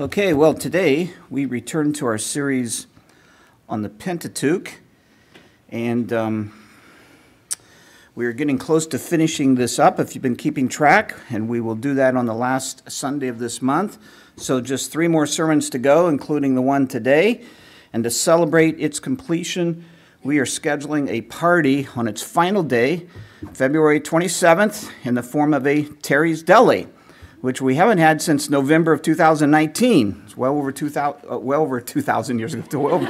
Okay, well, today we return to our series on the Pentateuch, and um, we are getting close to finishing this up if you've been keeping track, and we will do that on the last Sunday of this month. So, just three more sermons to go, including the one today. And to celebrate its completion, we are scheduling a party on its final day, February 27th, in the form of a Terry's Deli which we haven't had since November of 2019. It's well over 2,000, uh, well over 2,000 years ago. Well,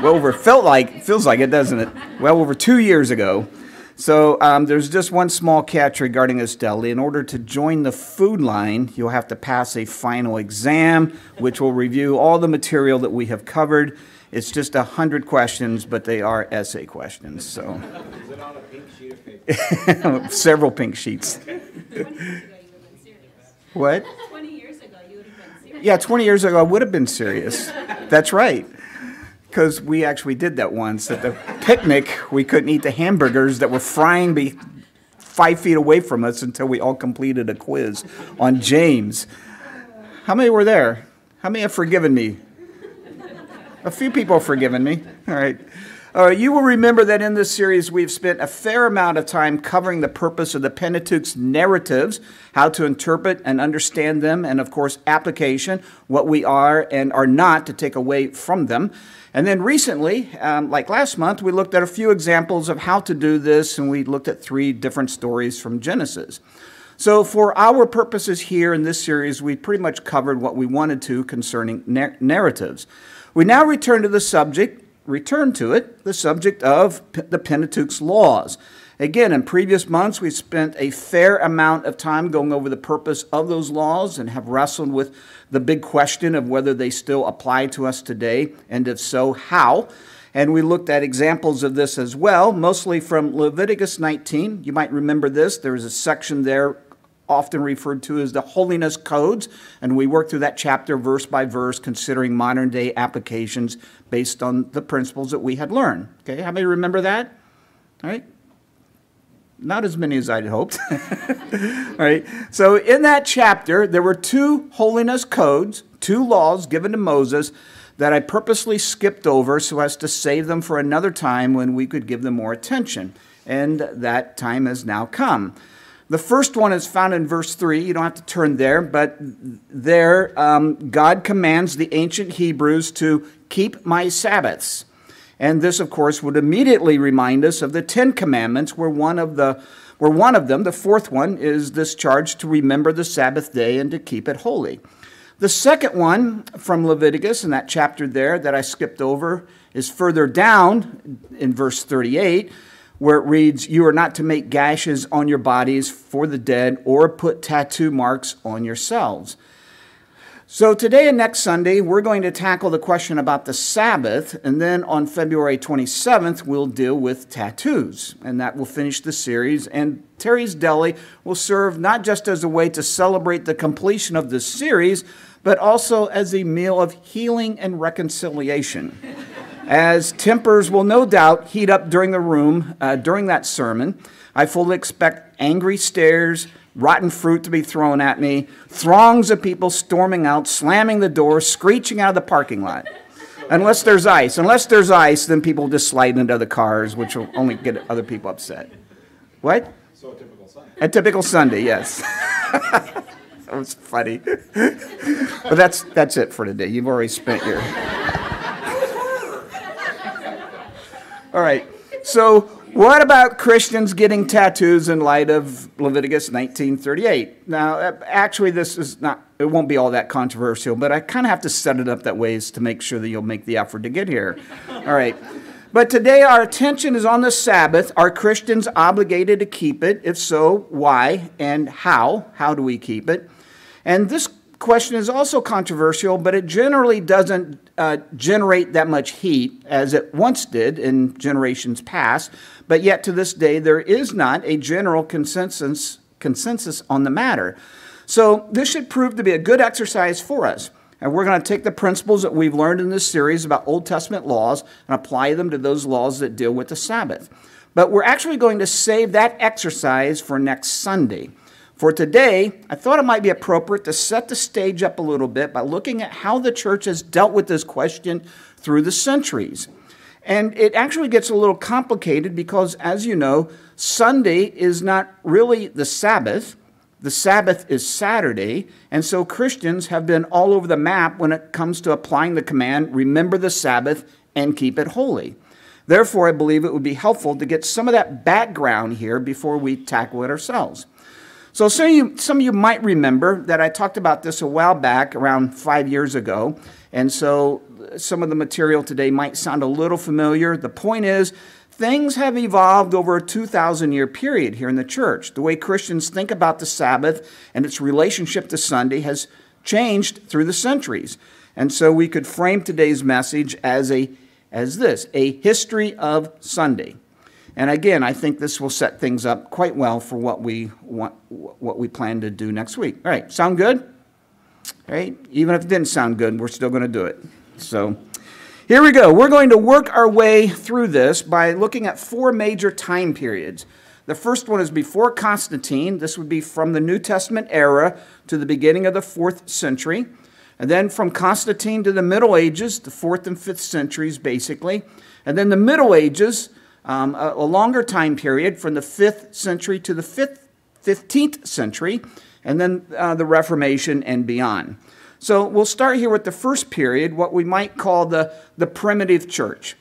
well over, felt like, feels like it, doesn't it? Well over two years ago. So um, there's just one small catch regarding this deli. In order to join the food line, you'll have to pass a final exam, which will review all the material that we have covered. It's just a hundred questions, but they are essay questions. So, is it on a pink sheet of paper? several pink sheets. What? 20 years ago, you would have been serious. Yeah, 20 years ago, I would have been serious. That's right. Because we actually did that once. At the picnic, we couldn't eat the hamburgers that were frying be five feet away from us until we all completed a quiz on James. How many were there? How many have forgiven me? A few people have forgiven me. All right. You will remember that in this series, we've spent a fair amount of time covering the purpose of the Pentateuch's narratives, how to interpret and understand them, and of course, application, what we are and are not to take away from them. And then recently, um, like last month, we looked at a few examples of how to do this, and we looked at three different stories from Genesis. So, for our purposes here in this series, we pretty much covered what we wanted to concerning nar- narratives. We now return to the subject return to it, the subject of the Pentateuch's laws. Again, in previous months, we spent a fair amount of time going over the purpose of those laws and have wrestled with the big question of whether they still apply to us today, and if so, how. And we looked at examples of this as well, mostly from Leviticus 19. You might remember this. There is a section there often referred to as the holiness codes. And we worked through that chapter verse by verse, considering modern day applications based on the principles that we had learned. Okay, how many remember that? All right. Not as many as I'd hoped. All right. So in that chapter, there were two holiness codes, two laws given to Moses that I purposely skipped over so as to save them for another time when we could give them more attention. And that time has now come. The first one is found in verse 3. You don't have to turn there, but there um, God commands the ancient Hebrews to keep my Sabbaths. And this, of course, would immediately remind us of the Ten Commandments, where one of the where one of them, the fourth one, is this charge to remember the Sabbath day and to keep it holy. The second one from Leviticus in that chapter there that I skipped over is further down in verse 38 where it reads, You are not to make gashes on your bodies for the dead or put tattoo marks on yourselves. So, today and next Sunday, we're going to tackle the question about the Sabbath, and then on February 27th, we'll deal with tattoos, and that will finish the series. And Terry's Deli will serve not just as a way to celebrate the completion of this series, but also as a meal of healing and reconciliation as tempers will no doubt heat up during the room uh, during that sermon. I fully expect angry stares, rotten fruit to be thrown at me, throngs of people storming out, slamming the door, screeching out of the parking lot. Unless there's ice. Unless there's ice, then people just slide into the cars, which will only get other people upset. What? So a typical Sunday. A typical Sunday, yes. that was funny. but that's that's it for today. You've already spent your All right. So, what about Christians getting tattoos in light of Leviticus 19:38? Now, uh, actually, this is not. It won't be all that controversial, but I kind of have to set it up that way is to make sure that you'll make the effort to get here. All right. But today our attention is on the Sabbath. Are Christians obligated to keep it? If so, why and how? How do we keep it? And this question is also controversial, but it generally doesn't uh, generate that much heat as it once did in generations past. But yet, to this day, there is not a general consensus, consensus on the matter. So, this should prove to be a good exercise for us. And we're going to take the principles that we've learned in this series about Old Testament laws and apply them to those laws that deal with the Sabbath. But we're actually going to save that exercise for next Sunday. For today, I thought it might be appropriate to set the stage up a little bit by looking at how the church has dealt with this question through the centuries. And it actually gets a little complicated because, as you know, Sunday is not really the Sabbath. The Sabbath is Saturday, and so Christians have been all over the map when it comes to applying the command remember the Sabbath and keep it holy. Therefore, I believe it would be helpful to get some of that background here before we tackle it ourselves. So, some of, you, some of you might remember that I talked about this a while back, around five years ago. And so, uh, some of the material today might sound a little familiar. The point is, things have evolved over a 2,000 year period here in the church. The way Christians think about the Sabbath and its relationship to Sunday has changed through the centuries. And so, we could frame today's message as a as this a history of Sunday. And again, I think this will set things up quite well for what we want, what we plan to do next week. All right, sound good? All right, even if it didn't sound good, we're still going to do it. So here we go. We're going to work our way through this by looking at four major time periods. The first one is before Constantine. This would be from the New Testament era to the beginning of the fourth century. And then from Constantine to the Middle Ages, the fourth and fifth centuries, basically. And then the Middle Ages, um, a, a, longer time period from the fifth century to the fifth, 15th century, and then uh, the Reformation and beyond. So we'll start here with the first period, what we might call the, the primitive church.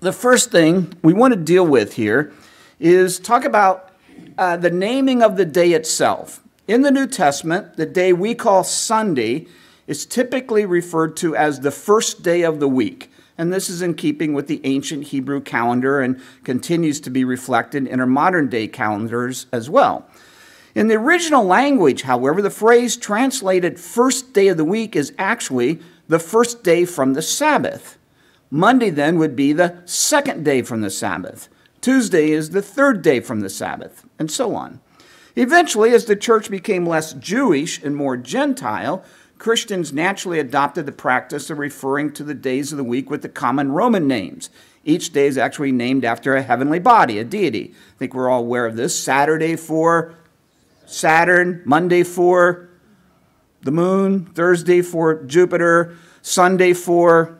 The first thing we want to deal with here is talk about uh, the naming of the day itself. In the New Testament, the day we call Sunday is typically referred to as the first day of the week. And this is in keeping with the ancient Hebrew calendar and continues to be reflected in our modern day calendars as well. In the original language, however, the phrase translated first day of the week is actually the first day from the Sabbath. Monday then would be the second day from the Sabbath. Tuesday is the third day from the Sabbath, and so on. Eventually, as the church became less Jewish and more Gentile, Christians naturally adopted the practice of referring to the days of the week with the common Roman names. Each day is actually named after a heavenly body, a deity. I think we're all aware of this. Saturday for Saturn, Monday for the moon, Thursday for Jupiter, Sunday for,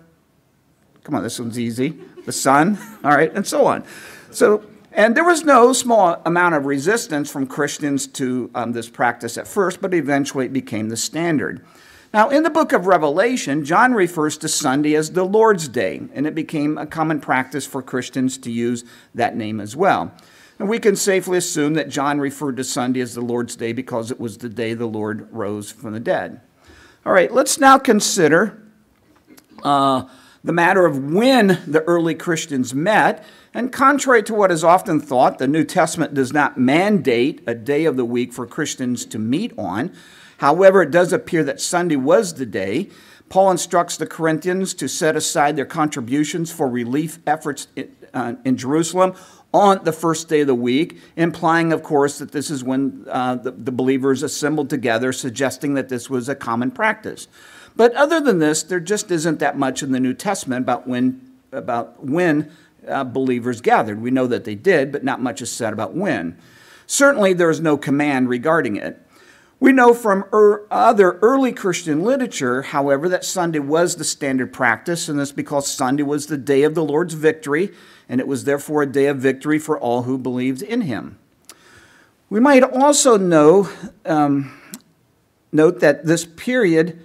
come on, this one's easy, the sun, all right, and so on. So, and there was no small amount of resistance from Christians to um, this practice at first, but eventually it became the standard. Now, in the book of Revelation, John refers to Sunday as the Lord's Day, and it became a common practice for Christians to use that name as well. And we can safely assume that John referred to Sunday as the Lord's Day because it was the day the Lord rose from the dead. All right, let's now consider uh, the matter of when the early Christians met. And contrary to what is often thought, the New Testament does not mandate a day of the week for Christians to meet on. However, it does appear that Sunday was the day. Paul instructs the Corinthians to set aside their contributions for relief efforts in, uh, in Jerusalem on the first day of the week, implying, of course, that this is when uh, the, the believers assembled together, suggesting that this was a common practice. But other than this, there just isn't that much in the New Testament about when, about when uh, believers gathered. We know that they did, but not much is said about when. Certainly, there is no command regarding it. We know from er, other early Christian literature, however, that Sunday was the standard practice, and this because Sunday was the day of the Lord's victory, and it was therefore a day of victory for all who believed in him. We might also know, um, note that this period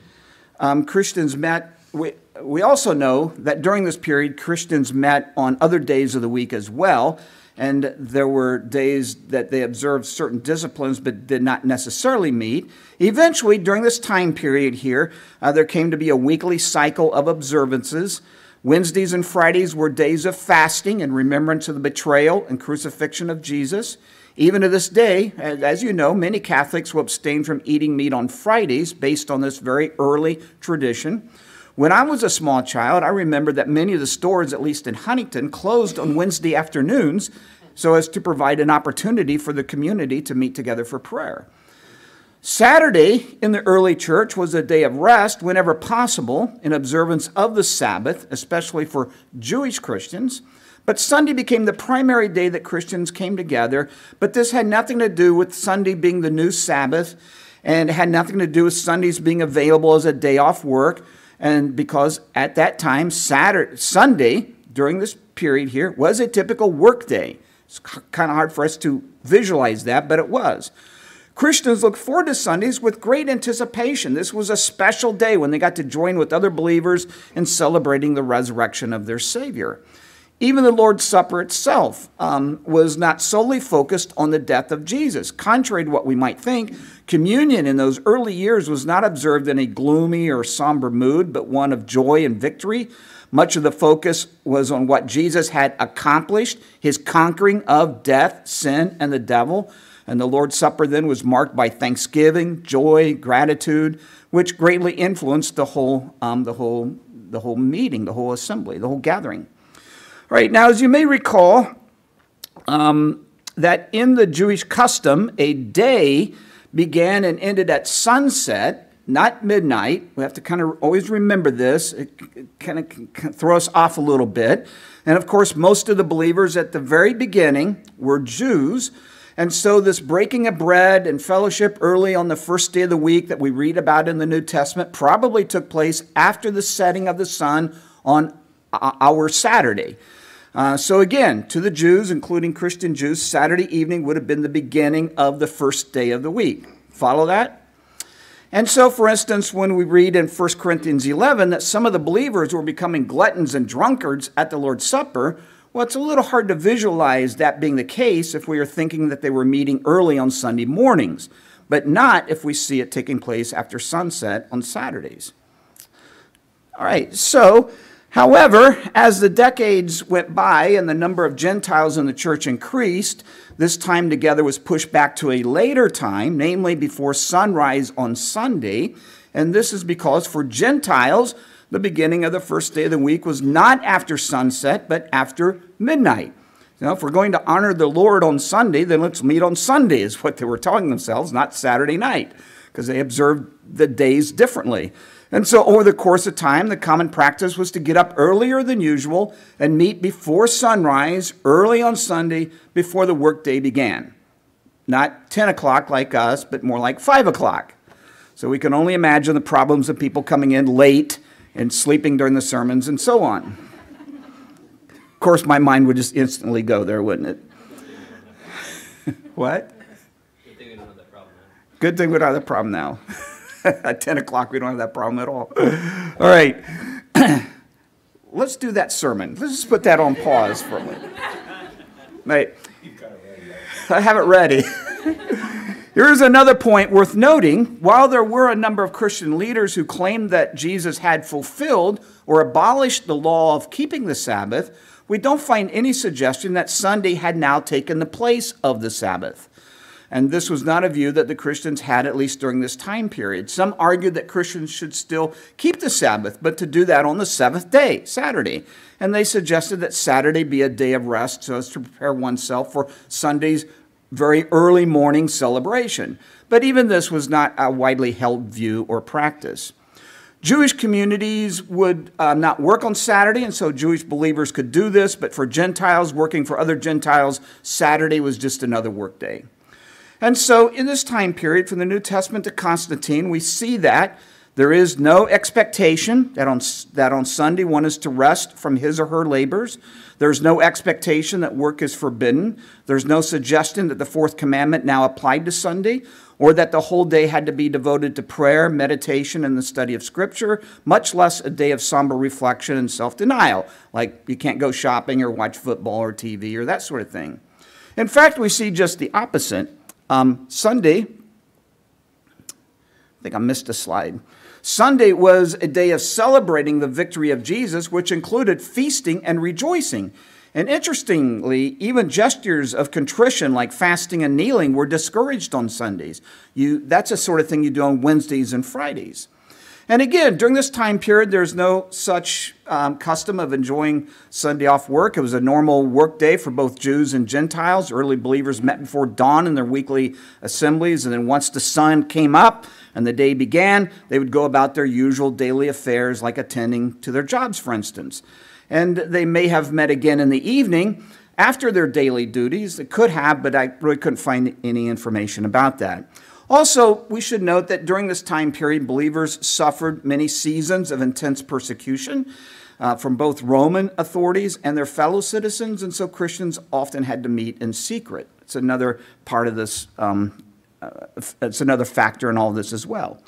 um, Christians met. We, we also know that during this period, Christians met on other days of the week as well and there were days that they observed certain disciplines but did not necessarily meet. Eventually, during this time period here, uh, there came to be a weekly cycle of observances. Wednesdays and Fridays were days of fasting in remembrance of the betrayal and crucifixion of Jesus. Even to this day, as you know, many Catholics will abstain from eating meat on Fridays based on this very early tradition. When I was a small child, I remember that many of the stores, at least in Huntington, closed on Wednesday afternoons so as to provide an opportunity for the community to meet together for prayer. Saturday in the early church was a day of rest whenever possible in observance of the Sabbath, especially for Jewish Christians. But Sunday became the primary day that Christians came together. But this had nothing to do with Sunday being the new Sabbath, and had nothing to do with Sundays being available as a day off work. And because at that time, Saturday, Sunday, during this period here, was a typical work day. It's kind of hard for us to visualize that, but it was. Christians looked forward to Sundays with great anticipation. This was a special day when they got to join with other believers in celebrating the resurrection of their Savior. Even the Lord's Supper itself um, was not solely focused on the death of Jesus. Contrary to what we might think, communion in those early years was not observed in a gloomy or somber mood, but one of joy and victory. Much of the focus was on what Jesus had accomplished, his conquering of death, sin, and the devil. And the Lord's Supper then was marked by thanksgiving, joy, gratitude, which greatly influenced the whole, um, the whole, the whole meeting, the whole assembly, the whole gathering. Right, now, as you may recall, um, that in the Jewish custom, a day began and ended at sunset, not midnight. We have to kind of always remember this. It kind of throw us off a little bit. And of course, most of the believers at the very beginning were Jews. And so, this breaking of bread and fellowship early on the first day of the week that we read about in the New Testament probably took place after the setting of the sun on our Saturday. Uh, so, again, to the Jews, including Christian Jews, Saturday evening would have been the beginning of the first day of the week. Follow that? And so, for instance, when we read in 1 Corinthians 11 that some of the believers were becoming gluttons and drunkards at the Lord's Supper, well, it's a little hard to visualize that being the case if we are thinking that they were meeting early on Sunday mornings, but not if we see it taking place after sunset on Saturdays. All right, so, however, as the decades went by and the number of Gentiles in the church increased, this time together was pushed back to a later time, namely before sunrise on Sunday. And this is because for Gentiles, the beginning of the first day of the week was not after sunset, but after midnight. Now, if we're going to honor the Lord on Sunday, then let's meet on Sunday, is what they were telling themselves, not Saturday night, because they observed the days differently. And so, over the course of time, the common practice was to get up earlier than usual and meet before sunrise, early on Sunday, before the workday began. Not 10 o'clock like us, but more like 5 o'clock. So, we can only imagine the problems of people coming in late and sleeping during the sermons and so on. Of course, my mind would just instantly go there, wouldn't it? what? Good thing we don't have that problem now. Good thing we don't have that problem now. At 10 o'clock, we don't have that problem at all. All right. Let's do that sermon. Let's just put that on pause for a minute. Right. I have it ready. Here's another point worth noting. While there were a number of Christian leaders who claimed that Jesus had fulfilled or abolished the law of keeping the Sabbath, we don't find any suggestion that Sunday had now taken the place of the Sabbath. And this was not a view that the Christians had, at least during this time period. Some argued that Christians should still keep the Sabbath, but to do that on the seventh day, Saturday. And they suggested that Saturday be a day of rest so as to prepare oneself for Sunday's very early morning celebration. But even this was not a widely held view or practice. Jewish communities would uh, not work on Saturday, and so Jewish believers could do this, but for Gentiles working for other Gentiles, Saturday was just another work day. And so, in this time period, from the New Testament to Constantine, we see that there is no expectation that on, that on Sunday one is to rest from his or her labors. There's no expectation that work is forbidden. There's no suggestion that the fourth commandment now applied to Sunday or that the whole day had to be devoted to prayer, meditation, and the study of Scripture, much less a day of somber reflection and self denial, like you can't go shopping or watch football or TV or that sort of thing. In fact, we see just the opposite. Um, Sunday, I think I missed a slide. Sunday was a day of celebrating the victory of Jesus, which included feasting and rejoicing. And interestingly, even gestures of contrition like fasting and kneeling were discouraged on Sundays. You, that's a sort of thing you do on Wednesdays and Fridays. And again, during this time period, there's no such um, custom of enjoying Sunday off work. It was a normal work day for both Jews and Gentiles. Early believers met before dawn in their weekly assemblies, and then once the sun came up and the day began, they would go about their usual daily affairs, like attending to their jobs, for instance. And they may have met again in the evening after their daily duties. It could have, but I really couldn't find any information about that. Also, we should note that during this time period, believers suffered many seasons of intense persecution uh, from both Roman authorities and their fellow citizens, and so Christians often had to meet in secret. It's another part of this, um, uh, it's another factor in all this as well.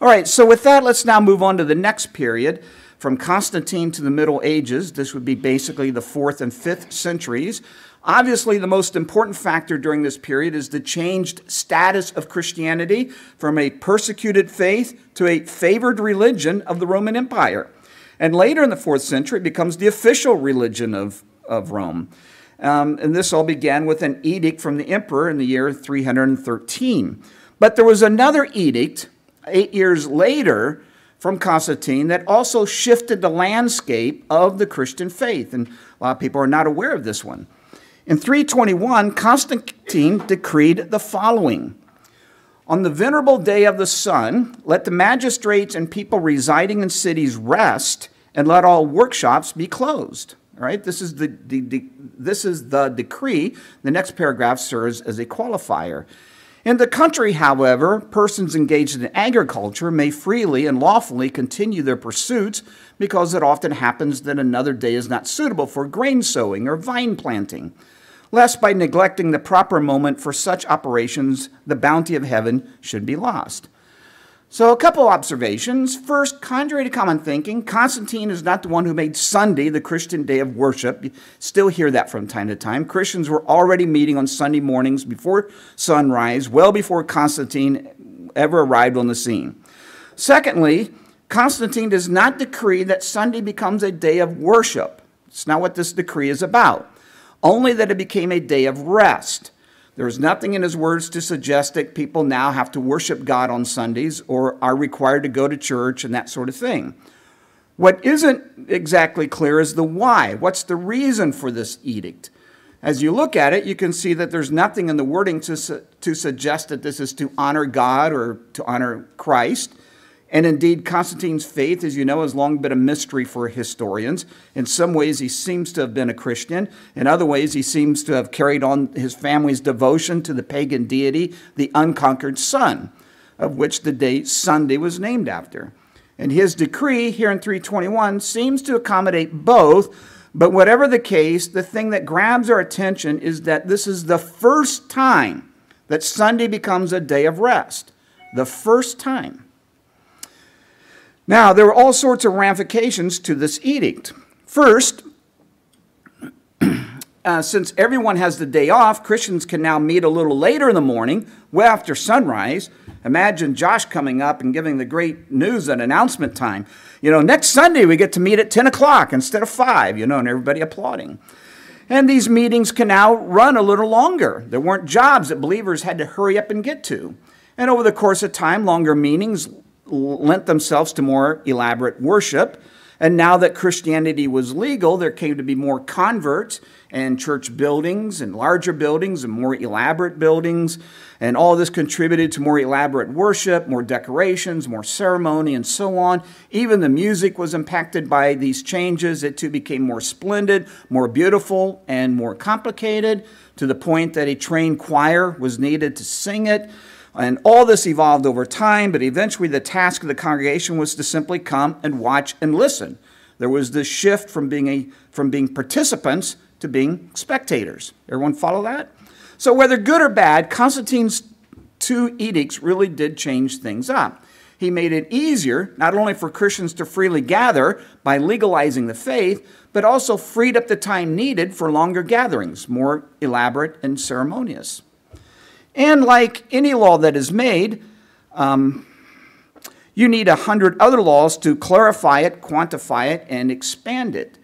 All right, so with that, let's now move on to the next period. From Constantine to the Middle Ages, this would be basically the fourth and fifth centuries. Obviously, the most important factor during this period is the changed status of Christianity from a persecuted faith to a favored religion of the Roman Empire. And later in the fourth century, it becomes the official religion of, of Rome. Um, and this all began with an edict from the emperor in the year 313. But there was another edict eight years later from Constantine that also shifted the landscape of the Christian faith. And a lot of people are not aware of this one. In 321, Constantine decreed the following On the venerable day of the sun, let the magistrates and people residing in cities rest, and let all workshops be closed. All right, this is the, the, the, this is the decree. The next paragraph serves as a qualifier. In the country, however, persons engaged in agriculture may freely and lawfully continue their pursuits because it often happens that another day is not suitable for grain sowing or vine planting lest by neglecting the proper moment for such operations, the bounty of heaven should be lost. So, a couple observations. First, contrary to common thinking, Constantine is not the one who made Sunday the Christian day of worship. You still hear that from time to time. Christians were already meeting on Sunday mornings before sunrise, well before Constantine ever arrived on the scene. Secondly, Constantine does not decree that Sunday becomes a day of worship. It's not what this decree is about only that it became a day of rest. There is nothing in his words to suggest that people now have to worship God on Sundays or are required to go to church and that sort of thing. What isn't exactly clear is the why. What's the reason for this edict? As you look at it, you can see that there's nothing in the wording to, su- to suggest that this is to honor God or to honor Christ. And indeed, Constantine's faith, as you know, has long been a mystery for historians. In some ways, he seems to have been a Christian. In other ways, he seems to have carried on his family's devotion to the pagan deity, the unconquered sun, of which the day Sunday was named after. And his decree here in 321 seems to accommodate both. But whatever the case, the thing that grabs our attention is that this is the first time that Sunday becomes a day of rest. The first time. Now, there were all sorts of ramifications to this edict. First, uh, since everyone has the day off, Christians can now meet a little later in the morning, well after sunrise. Imagine Josh coming up and giving the great news at announcement time. You know, next Sunday we get to meet at 10 o'clock instead of 5, you know, and everybody applauding. And these meetings can now run a little longer. There weren't jobs that believers had to hurry up and get to. And over the course of time, longer meetings lent themselves to more elaborate worship. And now that Christianity was legal, there came to be more converts and church buildings and larger buildings and more elaborate buildings. And all this contributed to more elaborate worship, more decorations, more ceremony, and so on. Even the music was impacted by these changes. It too became more splendid, more beautiful, and more complicated to the point that a trained choir was needed to sing it. And all this evolved over time, but eventually the task of the congregation was to simply come and watch and listen. There was this shift from being, a, from being participants to being spectators. Everyone follow that? So, whether good or bad, Constantine's two edicts really did change things up. He made it easier not only for Christians to freely gather by legalizing the faith, but also freed up the time needed for longer gatherings, more elaborate and ceremonious. And like any law that is made, um, you need a hundred other laws to clarify it, quantify it, and expand it.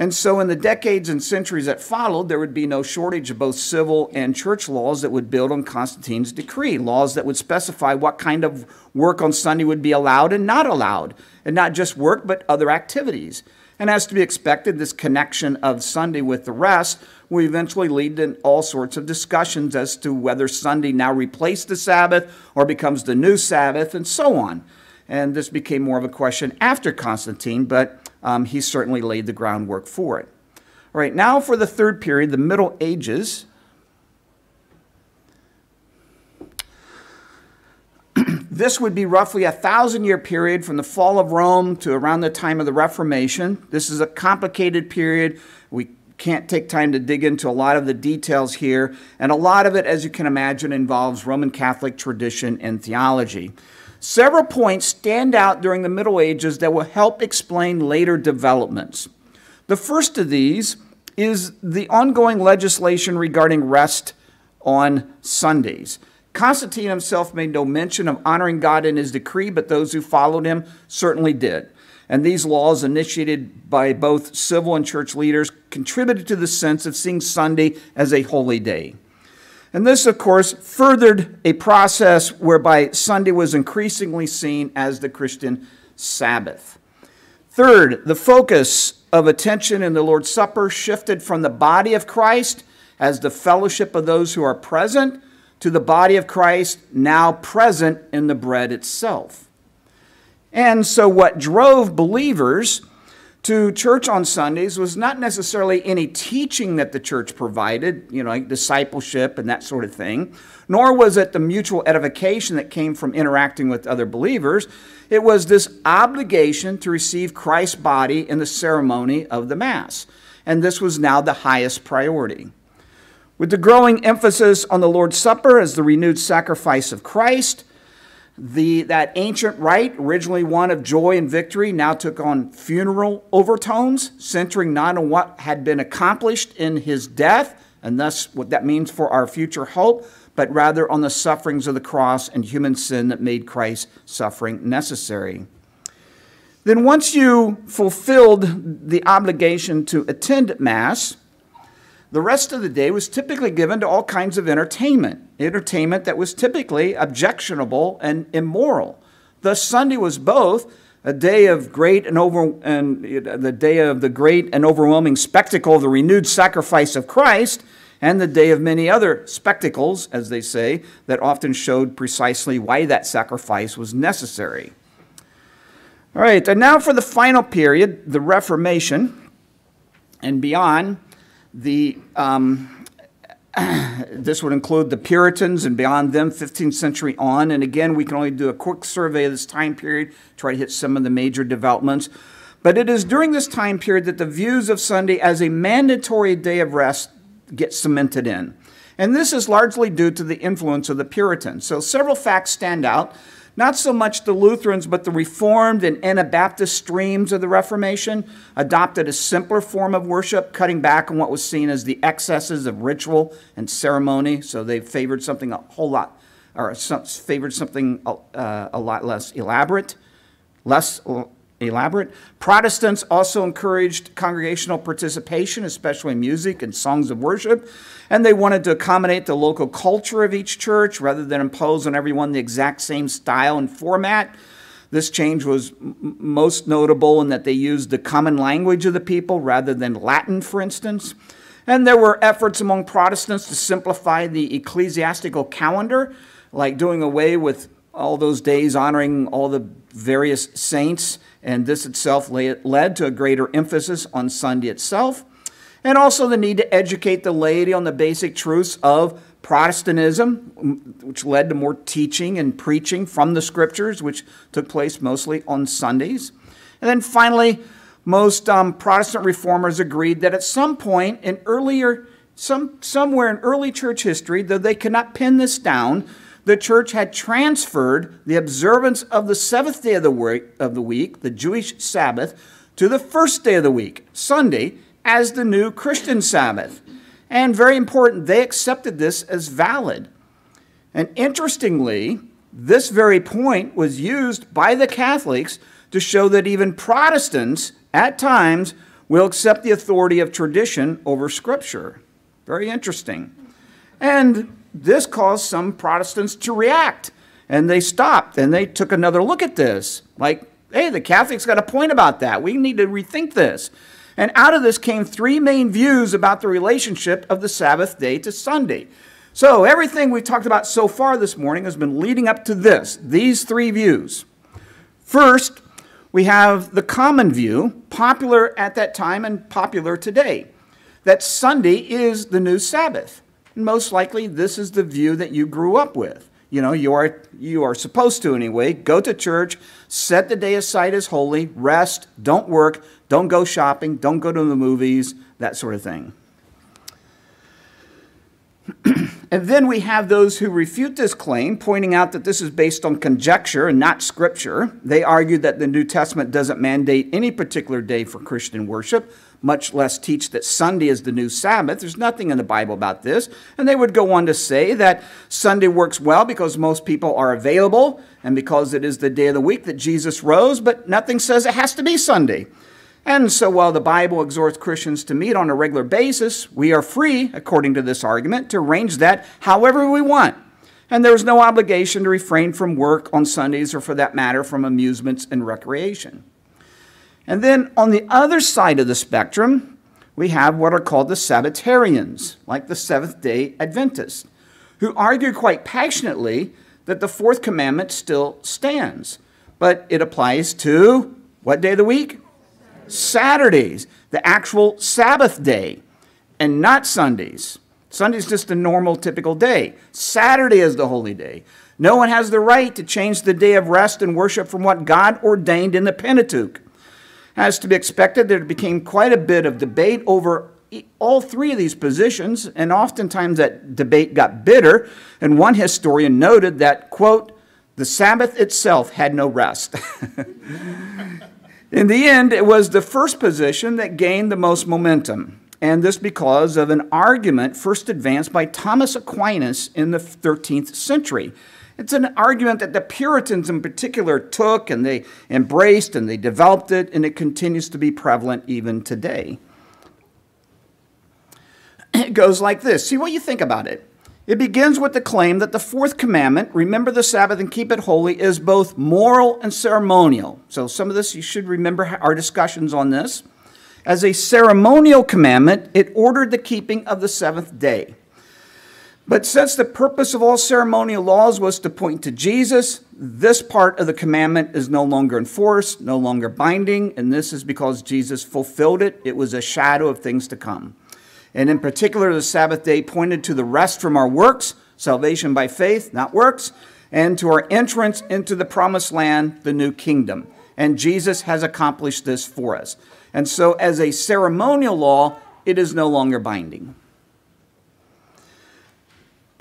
And so, in the decades and centuries that followed, there would be no shortage of both civil and church laws that would build on Constantine's decree, laws that would specify what kind of work on Sunday would be allowed and not allowed, and not just work, but other activities. And as to be expected, this connection of Sunday with the rest will eventually lead to all sorts of discussions as to whether Sunday now replaced the Sabbath or becomes the new Sabbath and so on. And this became more of a question after Constantine, but um, he certainly laid the groundwork for it. All right, now for the third period, the Middle Ages. this would be roughly a thousand year period from the fall of Rome to around the time of the Reformation. This is a complicated period. We can't take time to dig into a lot of the details here, and a lot of it, as you can imagine, involves Roman Catholic tradition and theology. Several points stand out during the Middle Ages that will help explain later developments. The first of these is the ongoing legislation regarding rest on Sundays. Constantine himself made no mention of honoring God in his decree, but those who followed him certainly did. And these laws, initiated by both civil and church leaders, contributed to the sense of seeing Sunday as a holy day. And this, of course, furthered a process whereby Sunday was increasingly seen as the Christian Sabbath. Third, the focus of attention in the Lord's Supper shifted from the body of Christ as the fellowship of those who are present to the body of Christ now present in the bread itself. And so, what drove believers to church on Sundays was not necessarily any teaching that the church provided, you know, like discipleship and that sort of thing, nor was it the mutual edification that came from interacting with other believers. It was this obligation to receive Christ's body in the ceremony of the Mass. And this was now the highest priority. With the growing emphasis on the Lord's Supper as the renewed sacrifice of Christ, the, that ancient rite, originally one of joy and victory, now took on funeral overtones, centering not on what had been accomplished in his death, and thus what that means for our future hope, but rather on the sufferings of the cross and human sin that made Christ's suffering necessary. Then, once you fulfilled the obligation to attend Mass, the rest of the day was typically given to all kinds of entertainment, entertainment that was typically objectionable and immoral. Thus, Sunday was both a day of great and over and uh, the day of the great and overwhelming spectacle of the renewed sacrifice of Christ, and the day of many other spectacles, as they say, that often showed precisely why that sacrifice was necessary. All right, and now for the final period, the Reformation and beyond the, um, this would include the Puritans and beyond them, 15th century on. And again, we can only do a quick survey of this time period, try to hit some of the major developments. But it is during this time period that the views of Sunday as a mandatory day of rest get cemented in. And this is largely due to the influence of the Puritans. So several facts stand out. Not so much the Lutherans, but the Reformed and Anabaptist streams of the Reformation adopted a simpler form of worship, cutting back on what was seen as the excesses of ritual and ceremony. So they favored something a whole lot, or favored something uh, a lot less elaborate, less elaborate. Protestants also encouraged congregational participation, especially music and songs of worship, and they wanted to accommodate the local culture of each church rather than impose on everyone the exact same style and format. This change was most notable in that they used the common language of the people rather than Latin, for instance. And there were efforts among Protestants to simplify the ecclesiastical calendar, like doing away with all those days honoring all the various saints and this itself led to a greater emphasis on Sunday itself, and also the need to educate the laity on the basic truths of Protestantism, which led to more teaching and preaching from the scriptures, which took place mostly on Sundays. And then finally, most um, Protestant reformers agreed that at some point in earlier, some, somewhere in early church history, though they cannot pin this down, the church had transferred the observance of the seventh day of the week, of the, week the Jewish Sabbath, to the first day of the week, Sunday, as the new Christian Sabbath. And very important, they accepted this as valid. And interestingly, this very point was used by the Catholics to show that even Protestants, at times, will accept the authority of tradition over Scripture. Very interesting. And this caused some Protestants to react. And they stopped and they took another look at this. Like, hey, the Catholics got a point about that. We need to rethink this. And out of this came three main views about the relationship of the Sabbath day to Sunday. So, everything we've talked about so far this morning has been leading up to this these three views. First, we have the common view, popular at that time and popular today, that Sunday is the new Sabbath. And most likely, this is the view that you grew up with. You know, you are, you are supposed to anyway. Go to church, set the day aside as holy, rest, don't work, don't go shopping, don't go to the movies, that sort of thing. and then we have those who refute this claim, pointing out that this is based on conjecture and not scripture. They argue that the New Testament doesn't mandate any particular day for Christian worship, much less teach that Sunday is the new Sabbath. There's nothing in the Bible about this. And they would go on to say that Sunday works well because most people are available and because it is the day of the week that Jesus rose, but nothing says it has to be Sunday. And so while the Bible exhorts Christians to meet on a regular basis, we are free, according to this argument, to arrange that however we want. And there is no obligation to refrain from work on Sundays or, for that matter, from amusements and recreation. And then on the other side of the spectrum, we have what are called the Sabbatarians, like the Seventh day Adventists, who argue quite passionately that the fourth commandment still stands, but it applies to what day of the week? Saturdays, the actual Sabbath day, and not Sundays. Sunday's just a normal, typical day. Saturday is the holy day. No one has the right to change the day of rest and worship from what God ordained in the Pentateuch. As to be expected, there became quite a bit of debate over all three of these positions, and oftentimes that debate got bitter. And one historian noted that, quote, the Sabbath itself had no rest. In the end, it was the first position that gained the most momentum, and this because of an argument first advanced by Thomas Aquinas in the 13th century. It's an argument that the Puritans in particular took and they embraced and they developed it, and it continues to be prevalent even today. It goes like this see what you think about it. It begins with the claim that the fourth commandment, remember the Sabbath and keep it holy, is both moral and ceremonial. So, some of this you should remember our discussions on this. As a ceremonial commandment, it ordered the keeping of the seventh day. But since the purpose of all ceremonial laws was to point to Jesus, this part of the commandment is no longer enforced, no longer binding, and this is because Jesus fulfilled it. It was a shadow of things to come. And in particular, the Sabbath day pointed to the rest from our works, salvation by faith, not works, and to our entrance into the promised land, the new kingdom. And Jesus has accomplished this for us. And so, as a ceremonial law, it is no longer binding.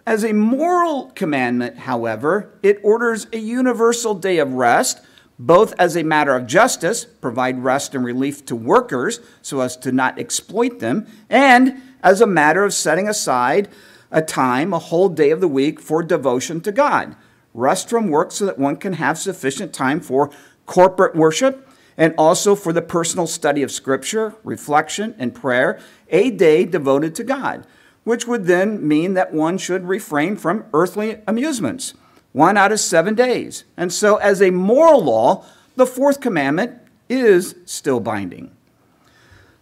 As a moral commandment, however, it orders a universal day of rest, both as a matter of justice, provide rest and relief to workers so as to not exploit them, and as a matter of setting aside a time, a whole day of the week, for devotion to God. Rest from work so that one can have sufficient time for corporate worship and also for the personal study of Scripture, reflection, and prayer, a day devoted to God which would then mean that one should refrain from earthly amusements, one out of seven days. And so, as a moral law, the fourth commandment is still binding.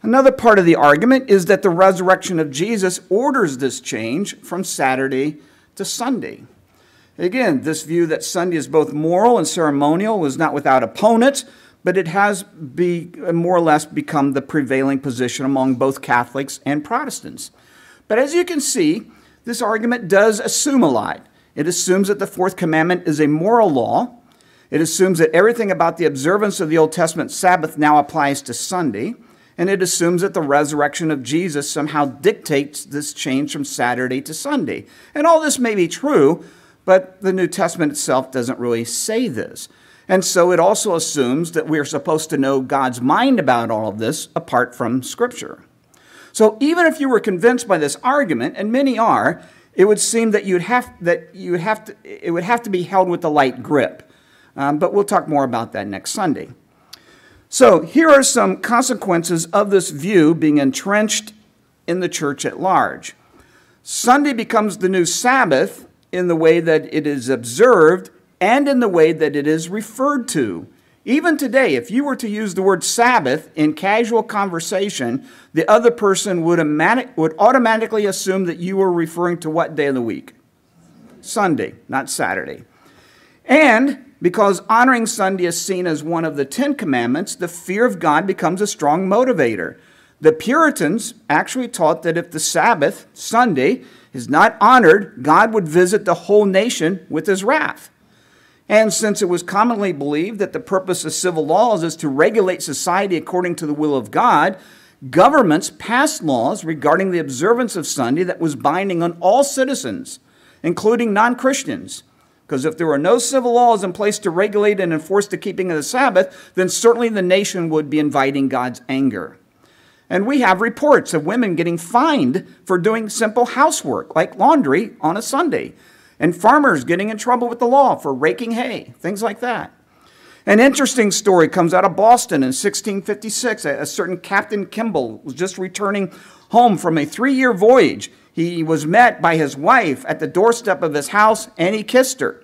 Another part of the argument is that the resurrection of Jesus orders this change from Saturday to Sunday. Again, this view that Sunday is both moral and ceremonial was not without opponents, but it has be, more or less become the prevailing position among both Catholics and Protestants. But as you can see, this argument does assume a lot. It assumes that the fourth commandment is a moral law. It assumes that everything about the observance of the Old Testament Sabbath now applies to Sunday. And it assumes that the resurrection of Jesus somehow dictates this change from Saturday to Sunday. And all this may be true, but the New Testament itself doesn't really say this. And so it also assumes that we are supposed to know God's mind about all of this apart from Scripture. So even if you were convinced by this argument, and many are, it would seem that you'd have that you have to it would have to be held with a light grip. Um, but we'll talk more about that next Sunday. So here are some consequences of this view being entrenched in the church at large. Sunday becomes the new Sabbath in the way that it is observed and in the way that it is referred to. Even today, if you were to use the word Sabbath in casual conversation, the other person would, would automatically assume that you were referring to what day of the week? Sunday, not Saturday. And Because honoring Sunday is seen as one of the Ten Commandments, the fear of God becomes a strong motivator. The Puritans actually taught that if the Sabbath, Sunday, is not honored, God would visit the whole nation with his wrath. And since it was commonly believed that the purpose of civil laws is to regulate society according to the will of God, governments passed laws regarding the observance of Sunday that was binding on all citizens, including non Christians. Because if there were no civil laws in place to regulate and enforce the keeping of the Sabbath, then certainly the nation would be inviting God's anger. And we have reports of women getting fined for doing simple housework like laundry on a Sunday, and farmers getting in trouble with the law for raking hay, things like that. An interesting story comes out of Boston in 1656. A certain Captain Kimball was just returning home from a three year voyage. He was met by his wife at the doorstep of his house and he kissed her.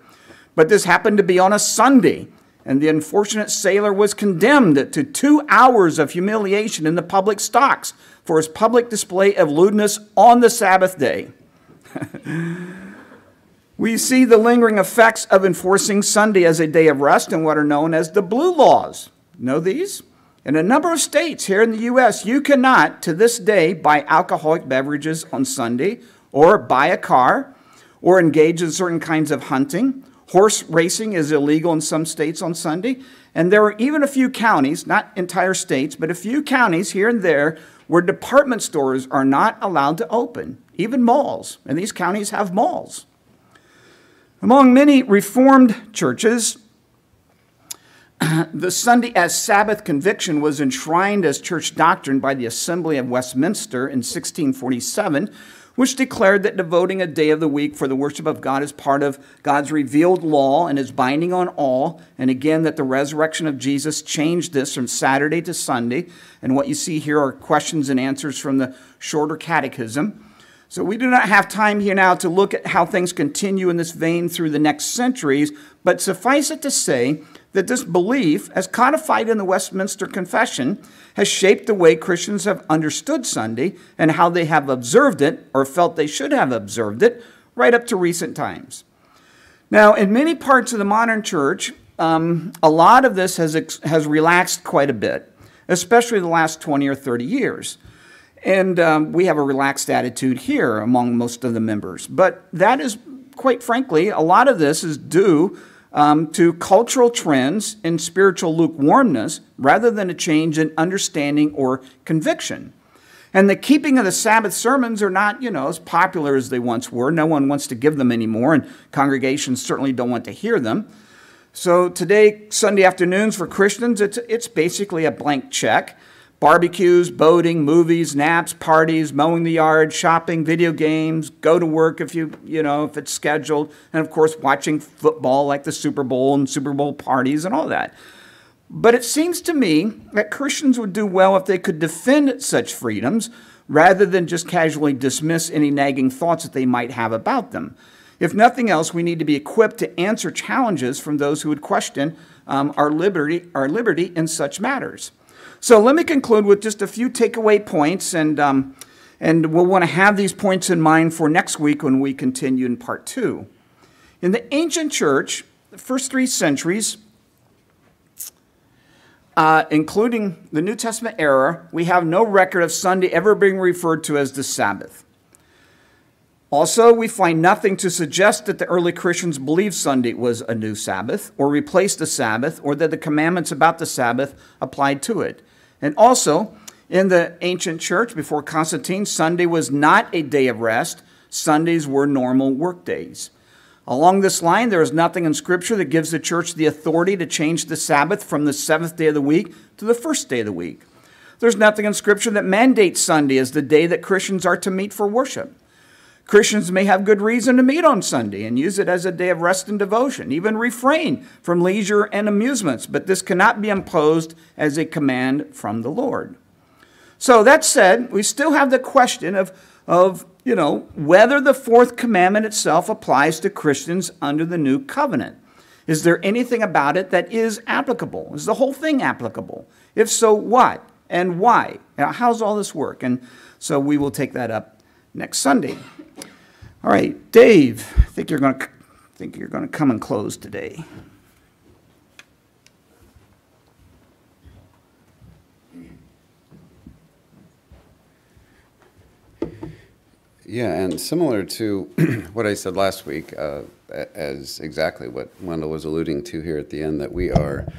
But this happened to be on a Sunday, and the unfortunate sailor was condemned to two hours of humiliation in the public stocks for his public display of lewdness on the Sabbath day. we see the lingering effects of enforcing Sunday as a day of rest in what are known as the blue laws. Know these? In a number of states here in the U.S., you cannot, to this day, buy alcoholic beverages on Sunday, or buy a car, or engage in certain kinds of hunting, Horse racing is illegal in some states on Sunday. And there are even a few counties, not entire states, but a few counties here and there where department stores are not allowed to open, even malls. And these counties have malls. Among many Reformed churches, the Sunday as Sabbath conviction was enshrined as church doctrine by the Assembly of Westminster in 1647 which declared that devoting a day of the week for the worship of God is part of God's revealed law and is binding on all. And again, that the resurrection of Jesus changed this from Saturday to Sunday. And what you see here are questions and answers from the shorter catechism. So we do not have time here now to look at how things continue in this vein through the next centuries, but suffice it to say that this belief, as codified in the Westminster Confession, has shaped the way Christians have understood Sunday and how they have observed it or felt they should have observed it right up to recent times. Now, in many parts of the modern church, um, a lot of this has, has relaxed quite a bit, especially the last 20 or 30 years. And um, we have a relaxed attitude here among most of the members. But that is, quite frankly, a lot of this is due um, to cultural trends and spiritual lukewarmness rather than a change in understanding or conviction. And the keeping of the Sabbath sermons are not, you know, as popular as they once were. No one wants to give them anymore, and congregations certainly don't want to hear them. So today, Sunday afternoons for Christians, it's, it's basically a blank check barbecues, boating, movies, naps, parties, mowing the yard, shopping, video games, go to work if you, you know, if it's scheduled, and of course watching football like the Super Bowl and Super Bowl parties and all that. But it seems to me that Christians would do well if they could defend such freedoms rather than just casually dismiss any nagging thoughts that they might have about them. If nothing else, we need to be equipped to answer challenges from those who would question um, our liberty, our liberty in such matters. So let me conclude with just a few takeaway points, and, um, and we'll want to have these points in mind for next week when we continue in part two. In the ancient church, the first three centuries, uh, including the New Testament era, we have no record of Sunday ever being referred to as the Sabbath. Also, we find nothing to suggest that the early Christians believed Sunday was a new Sabbath, or replaced the Sabbath, or that the commandments about the Sabbath applied to it. And also, in the ancient church before Constantine, Sunday was not a day of rest. Sundays were normal work days. Along this line, there is nothing in Scripture that gives the church the authority to change the Sabbath from the seventh day of the week to the first day of the week. There's nothing in Scripture that mandates Sunday as the day that Christians are to meet for worship. Christians may have good reason to meet on Sunday and use it as a day of rest and devotion, even refrain from leisure and amusements, but this cannot be imposed as a command from the Lord. So that said, we still have the question of, of you know, whether the fourth commandment itself applies to Christians under the new covenant. Is there anything about it that is applicable? Is the whole thing applicable? If so, what and why? Now, how's all this work? And so we will take that up next Sunday. All right, Dave, I think you're going to think you're going to come and close today. Yeah, and similar to what I said last week, uh, as exactly what Wendell was alluding to here at the end, that we are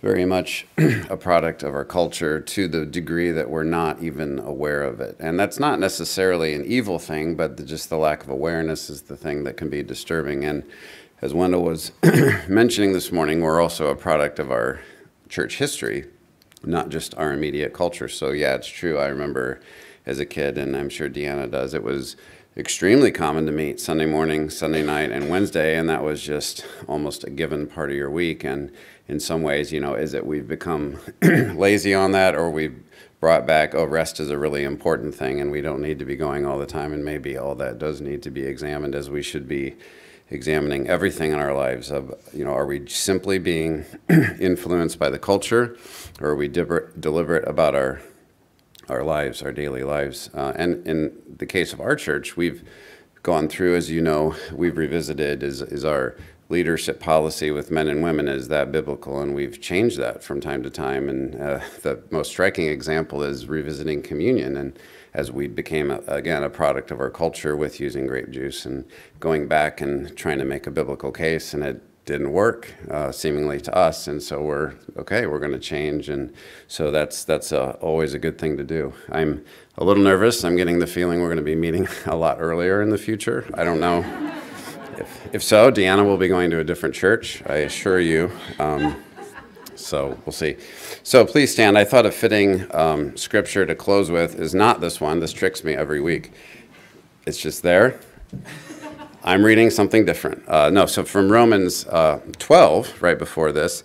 very much a product of our culture to the degree that we're not even aware of it. And that's not necessarily an evil thing, but the, just the lack of awareness is the thing that can be disturbing. And as Wendell was mentioning this morning, we're also a product of our church history, not just our immediate culture. So, yeah, it's true. I remember as a kid, and I'm sure Deanna does, it was extremely common to meet Sunday morning, Sunday night, and Wednesday, and that was just almost a given part of your week. And in some ways, you know, is it we've become lazy on that, or we've brought back, oh, rest is a really important thing, and we don't need to be going all the time, and maybe all that does need to be examined as we should be examining everything in our lives of you know are we simply being influenced by the culture or are we deliber- deliberate about our our lives, our daily lives. Uh, and in the case of our church, we've gone through, as you know, we've revisited is, is our leadership policy with men and women, is that biblical? And we've changed that from time to time. And uh, the most striking example is revisiting communion. And as we became, a, again, a product of our culture with using grape juice and going back and trying to make a biblical case, and it didn't work uh, seemingly to us and so we're okay we're going to change and so that's that's uh, always a good thing to do i'm a little nervous i'm getting the feeling we're going to be meeting a lot earlier in the future i don't know if so deanna will be going to a different church i assure you. Um, so we'll see. So please stand. I thought a fitting um, scripture to close with is not this one. This tricks me every week. It's just there. I'm reading something different. Uh, no, so from Romans uh, 12, right before this,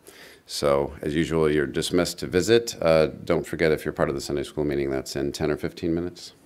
So, as usual, you're dismissed to visit. Uh, don't forget if you're part of the Sunday school meeting, that's in 10 or 15 minutes.